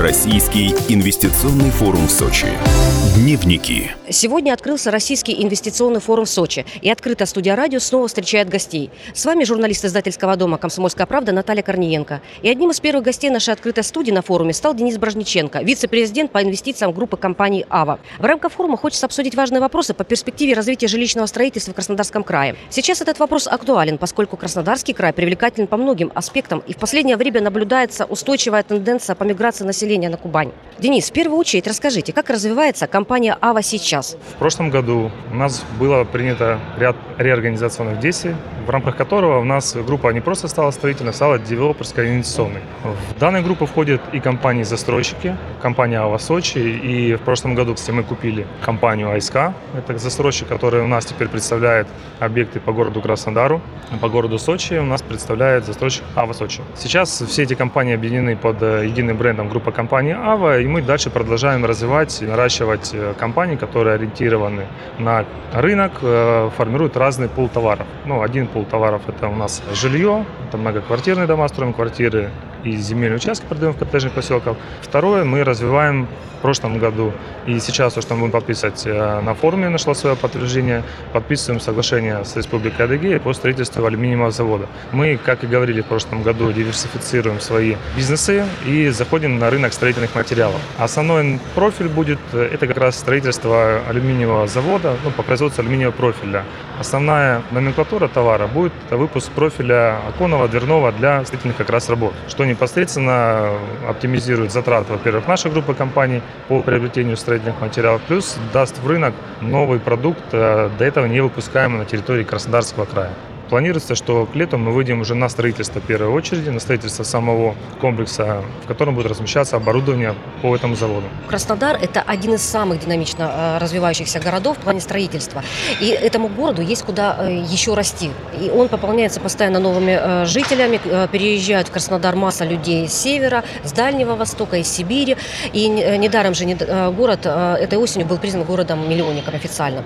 Российский инвестиционный форум в Сочи. Дневники. Сегодня открылся Российский инвестиционный форум в Сочи. И открытая студия радио снова встречает гостей. С вами журналист издательского дома «Комсомольская правда» Наталья Корниенко. И одним из первых гостей нашей открытой студии на форуме стал Денис Бражниченко, вице-президент по инвестициям группы компании «АВА». В рамках форума хочется обсудить важные вопросы по перспективе развития жилищного строительства в Краснодарском крае. Сейчас этот вопрос актуален, поскольку Краснодарский край привлекателен по многим аспектам, и в последнее время наблюдается устойчивая тенденция по миграции населения на Кубань. Денис, в первую очередь расскажите, как развивается компания «АВА» сейчас? В прошлом году у нас было принято ряд реорганизационных действий, в рамках которого у нас группа не просто стала строительной, стала девелоперской инвестиционной. В данную группу входят и компании-застройщики, компания «АВА Сочи», и в прошлом году мы купили компанию «АСК», это застройщик, который у нас теперь представляет объекты по городу Краснодару, по городу Сочи у нас представляет застройщик «АВА Сочи». Сейчас все эти компании объединены под э, единым брендом группа компании «АВА», и мы дальше продолжаем развивать, наращивать э, компании, которые ориентированы на рынок, э, формируют разный пул товаров. Ну, один пул товаров – это у нас жилье, это многоквартирные дома, строим квартиры и земельные участки продаем в коттеджных поселках. Второе, мы развиваем в прошлом году и сейчас то, что мы будем подписывать э, на форуме, нашло свое подтверждение, подписываем соглашение с Республикой Адыгея по строительству алюминиевого завода. Мы, как и говорили в прошлом году, диверсифицируем свои бизнесы и заходим на рынок строительных материалов. Основной профиль будет, э, это как раз строительство алюминиевого завода, ну, по производству алюминиевого профиля. Основная номенклатура товара будет выпуск профиля оконного, дверного для строительных как раз работ, что непосредственно оптимизирует затраты, во-первых, нашей группы компаний по приобретению строительных материалов, плюс даст в рынок новый продукт, э, до этого не выпускаемый на территории Краснодарского края. Планируется, что к лету мы выйдем уже на строительство в первой очереди, на строительство самого комплекса, в котором будет размещаться оборудование по этому заводу. Краснодар – это один из самых динамично э, развивающихся городов в плане строительства. И этому городу есть куда э, еще расти. И он пополняется постоянно новыми э, жителями. Переезжают в Краснодар масса людей с севера, с Дальнего Востока, из Сибири. И недаром же город этой осенью был признан городом-миллионником официально.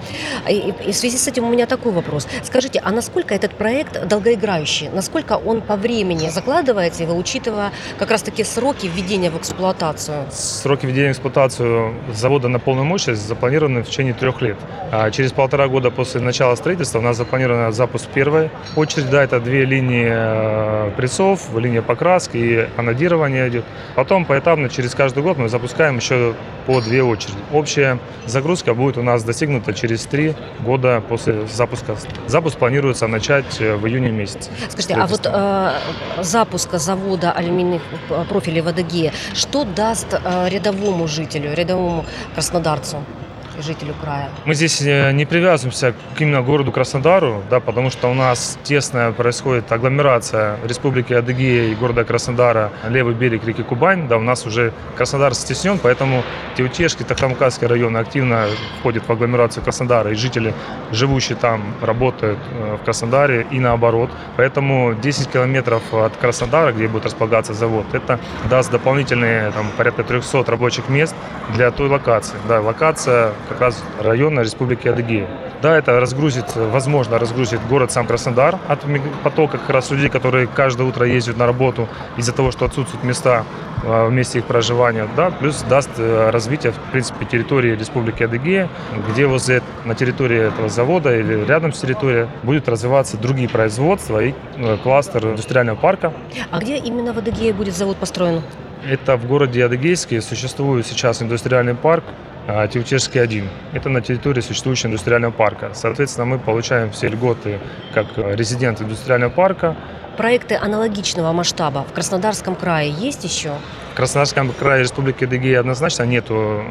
И в связи с этим у меня такой вопрос. Скажите, а насколько этот проект долгоиграющий? Насколько он по времени закладывается, его учитывая как раз-таки сроки введения в эксплуатацию? Сроки введения в эксплуатацию завода на полную мощность запланированы в течение трех лет. А через полтора года после начала строительства у нас запланирован запуск первой очереди. Да, это две линии э, прессов, линия покраски и анодирование идет. Потом поэтапно через каждый год мы запускаем еще по две очереди. Общая загрузка будет у нас достигнута через три года после запуска. Запуск планируется начать начать э, в июне месяце. Скажите, а вот э, запуска завода алюминиевых э, профилей в Адыгее, что даст э, рядовому жителю, рядовому краснодарцу? Жителю края? Мы здесь э, не привязываемся к именно городу Краснодару, да, потому что у нас тесная происходит агломерация Республики Адыгея и города Краснодара, левый берег реки Кубань. Да, у нас уже Краснодар стеснен, поэтому Теутешки, Тахтамкадский район активно входит в агломерацию Краснодара, и жители, живущие там, работают э, в Краснодаре и наоборот. Поэтому 10 километров от Краснодара, где будет располагаться завод, это даст дополнительные там, порядка 300 рабочих мест для той локации. Да, локация как раз района Республики Адыгея. Да, это разгрузит, возможно, разгрузит город сам Краснодар от потока как раз людей, которые каждое утро ездят на работу из-за того, что отсутствуют места а, в месте их проживания, да, плюс даст э, развитие, в принципе, территории Республики Адыгея, где возле, на территории этого завода или рядом с территорией будет развиваться другие производства и э, кластер индустриального парка. А где именно в Адыгее будет завод построен? Это в городе Адыгейске существует сейчас индустриальный парк, а, Тевчешский 1. Это на территории существующего индустриального парка. Соответственно, мы получаем все льготы как резидент индустриального парка. Проекты аналогичного масштаба в Краснодарском крае есть еще? В Краснодарском крае Республики Адыгея однозначно нету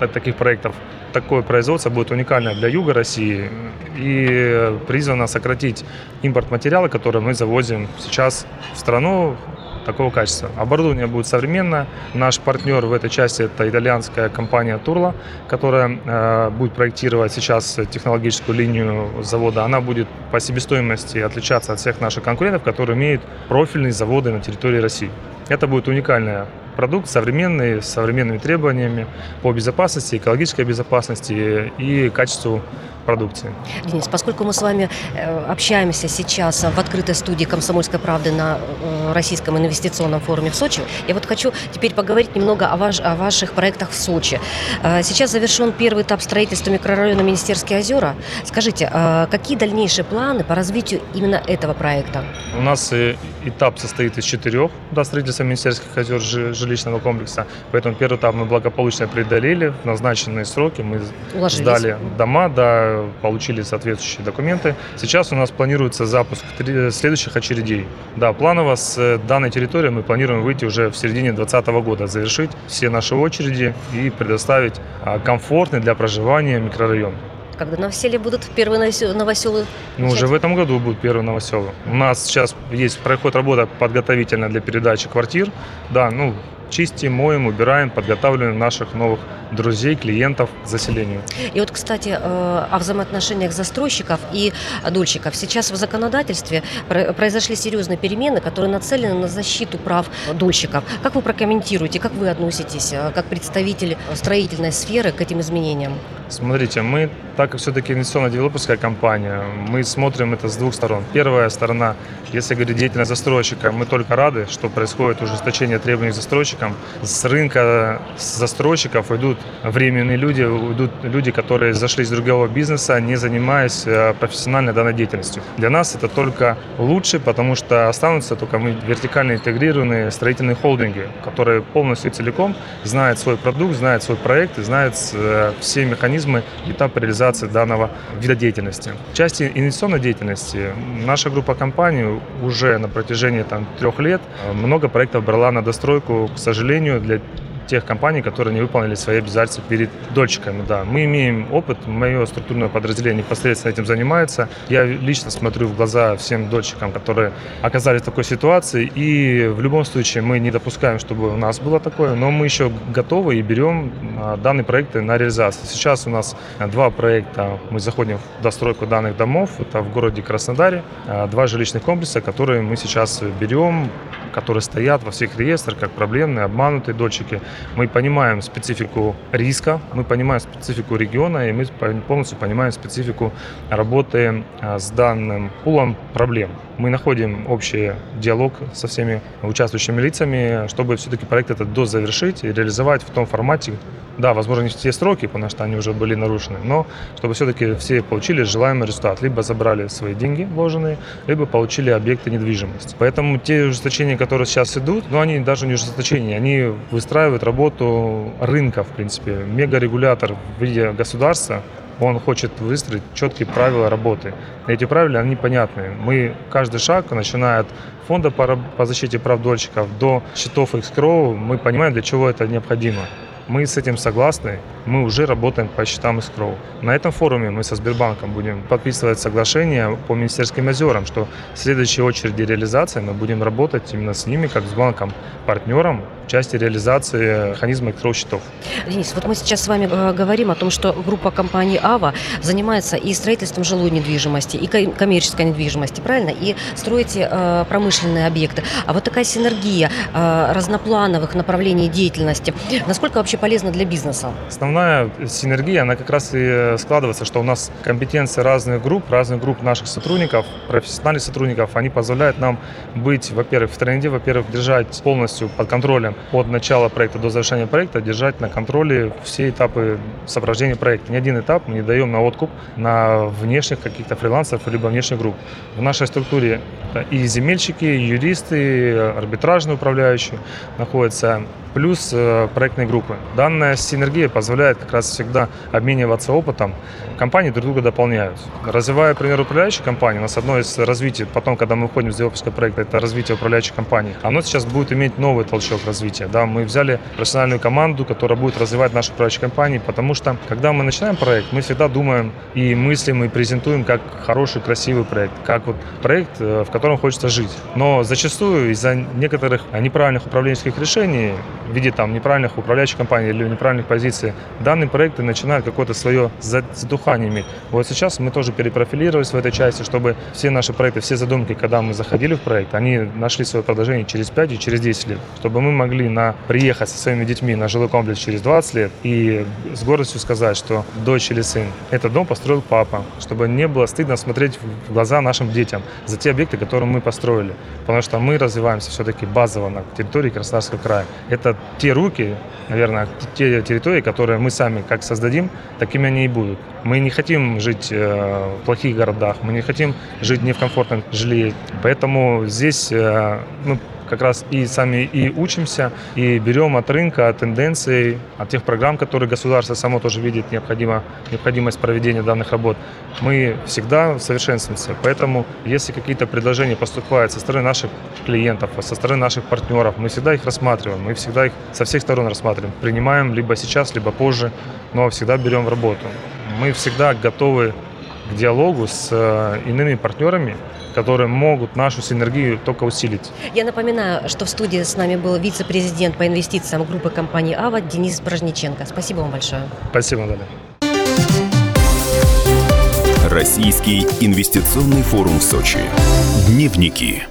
э, таких проектов. Такое производство будет уникальное для юга России и призвано сократить импорт материала, который мы завозим сейчас в страну такого качества. Оборудование будет современное. Наш партнер в этой части это итальянская компания Турла, которая э, будет проектировать сейчас технологическую линию завода. Она будет по себестоимости отличаться от всех наших конкурентов, которые имеют профильные заводы на территории России. Это будет уникальное продукт современный, с современными требованиями по безопасности, экологической безопасности и качеству продукции. Денис, поскольку мы с вами э, общаемся сейчас в открытой студии «Комсомольской правды» на э, Российском инвестиционном форуме в Сочи, я вот хочу теперь поговорить немного о, ваш, о ваших проектах в Сочи. Э, сейчас завершен первый этап строительства микрорайона Министерские озера. Скажите, какие дальнейшие планы по развитию именно этого проекта? У нас этап состоит из четырех, да, строительства Министерских озер жилищного комплекса, поэтому первый этап мы благополучно преодолели, в назначенные сроки мы Уложились. сдали дома, да, получили соответствующие документы. Сейчас у нас планируется запуск три- следующих очередей. Да, планово с э, данной территории мы планируем выйти уже в середине 2020 года, завершить все наши очереди и предоставить а, комфортный для проживания микрорайон. Когда новоселье будут первые новосел- новоселы? Ну, уже в этом году будет первый новоселы. У нас сейчас есть проходит работа подготовительная для передачи квартир. Да, ну, чистим, моем, убираем, подготавливаем наших новых друзей, клиентов к заселению. И вот, кстати, э, о взаимоотношениях застройщиков и дольщиков. Сейчас в законодательстве про- произошли серьезные перемены, которые нацелены на защиту прав дольщиков. Как вы прокомментируете, как вы относитесь, э, как представитель строительной сферы, к этим изменениям? Смотрите, мы, так как все-таки инвестиционно-девелоперская компания, мы смотрим это с двух сторон. Первая сторона, если говорить деятельность застройщика, мы только рады, что происходит ужесточение требований к застройщикам. С рынка с застройщиков идут временные люди, идут люди, которые зашли из другого бизнеса, не занимаясь э, профессиональной данной деятельностью. Для нас это только лучше, потому что останутся только мы вертикально интегрированные строительные холдинги, которые полностью и целиком знают свой продукт, знают свой проект и знают э, все механизмы и этапы реализации данного вида деятельности. В части инвестиционной деятельности наша группа компаний уже на протяжении там, трех лет э, много проектов брала на достройку, к сожалению, для тех компаний, которые не выполнили свои обязательства перед дольщиками. Да. Мы имеем опыт, мое структурное подразделение непосредственно этим занимается. Я лично смотрю в глаза всем дольщикам, которые оказались в такой ситуации, и в любом случае мы не допускаем, чтобы у нас было такое, но мы еще готовы и берем а, данные проекты на реализацию. Сейчас у нас а, два проекта, мы заходим в достройку данных домов, это в городе Краснодаре, а, два жилищных комплекса, которые мы сейчас берем, которые стоят во всех реестрах как проблемные, обманутые дольщики. Мы понимаем специфику риска, мы понимаем специфику региона, и мы по- полностью понимаем специфику работы а, с данным пулом проблем. Мы находим общий диалог со всеми участвующими лицами, чтобы все-таки проект этот дозавершить и реализовать в том формате, да, возможно, не в те сроки, потому что они уже были нарушены, но чтобы все-таки все получили желаемый результат. Либо забрали свои деньги вложенные, либо получили объекты недвижимости. Поэтому те ужесточения, которые сейчас идут, ну, они даже не ужесточения, они выстраивают работу рынка, в принципе. Мегарегулятор в виде государства, он хочет выстроить четкие правила работы. Эти правила, они понятны. Мы каждый шаг, начиная от фонда по, по защите прав дольщиков до счетов Xcrow, мы понимаем, для чего это необходимо. Мы с этим согласны, мы уже работаем по счетам Искроу. На этом форуме мы со Сбербанком будем подписывать соглашение по Министерским озерам, что в следующей очереди реализации мы будем работать именно с ними, как с банком-партнером в части реализации механизма Искроу счетов. Денис, вот мы сейчас с вами э, говорим о том, что группа компаний АВА занимается и строительством жилой недвижимости, и ко- коммерческой недвижимости, правильно? И строите э, промышленные объекты. А вот такая синергия э, разноплановых направлений деятельности, насколько вообще полезна для бизнеса? Основная синергия, она как раз и складывается, что у нас компетенции разных групп, разных групп наших сотрудников, профессиональных сотрудников, они позволяют нам быть, во-первых, в тренде, во-первых, держать полностью под контролем от начала проекта до завершения проекта, держать на контроле все этапы сопровождения проекта. Ни один этап мы не даем на откуп на внешних каких-то фрилансеров либо внешних групп. В нашей структуре и земельщики, и юристы, и арбитражные управляющие находятся плюс э, проектные группы. Данная синергия позволяет как раз всегда обмениваться опытом. Компании друг друга дополняют. Развивая, например, управляющую компанию, у нас одно из развитий, потом, когда мы выходим из девелоперского проекта, это развитие управляющей компании. Оно сейчас будет иметь новый толчок развития. Да, мы взяли профессиональную команду, которая будет развивать наши управляющие компании, потому что, когда мы начинаем проект, мы всегда думаем и мыслим, и презентуем как хороший, красивый проект, как вот проект, э, в котором хочется жить. Но зачастую из-за некоторых неправильных управленческих решений в виде там неправильных управляющих компаний или неправильных позиций, данные проекты начинают какое-то свое за- затухание иметь. Вот сейчас мы тоже перепрофилировались в этой части, чтобы все наши проекты, все задумки, когда мы заходили в проект, они нашли свое продолжение через 5 и через 10 лет. Чтобы мы могли на, приехать со своими детьми на жилой комплекс через 20 лет и с гордостью сказать, что дочь или сын, этот дом построил папа, чтобы не было стыдно смотреть в глаза нашим детям за те объекты, которые мы построили. Потому что мы развиваемся все-таки базово на территории Краснодарского края. Это те руки, наверное, те территории, которые мы сами как создадим, такими они и будут. Мы не хотим жить э, в плохих городах, мы не хотим жить не в комфортном жилье. Поэтому здесь э, мы как раз и сами и учимся, и берем от рынка, от тенденций, от тех программ, которые государство само тоже видит необходимо, необходимость проведения данных работ. Мы всегда совершенствуемся. Поэтому, если какие-то предложения поступают со стороны наших клиентов, со стороны наших партнеров, мы всегда их рассматриваем, мы всегда их со всех сторон рассматриваем. Принимаем либо сейчас, либо позже, но всегда берем в работу. Мы всегда готовы к диалогу с э, иными партнерами, которые могут нашу синергию только усилить. Я напоминаю, что в студии с нами был вице-президент по инвестициям группы компании «Ава» Денис Бражниченко. Спасибо вам большое. Спасибо, Наталья. Российский инвестиционный форум в Сочи. Дневники.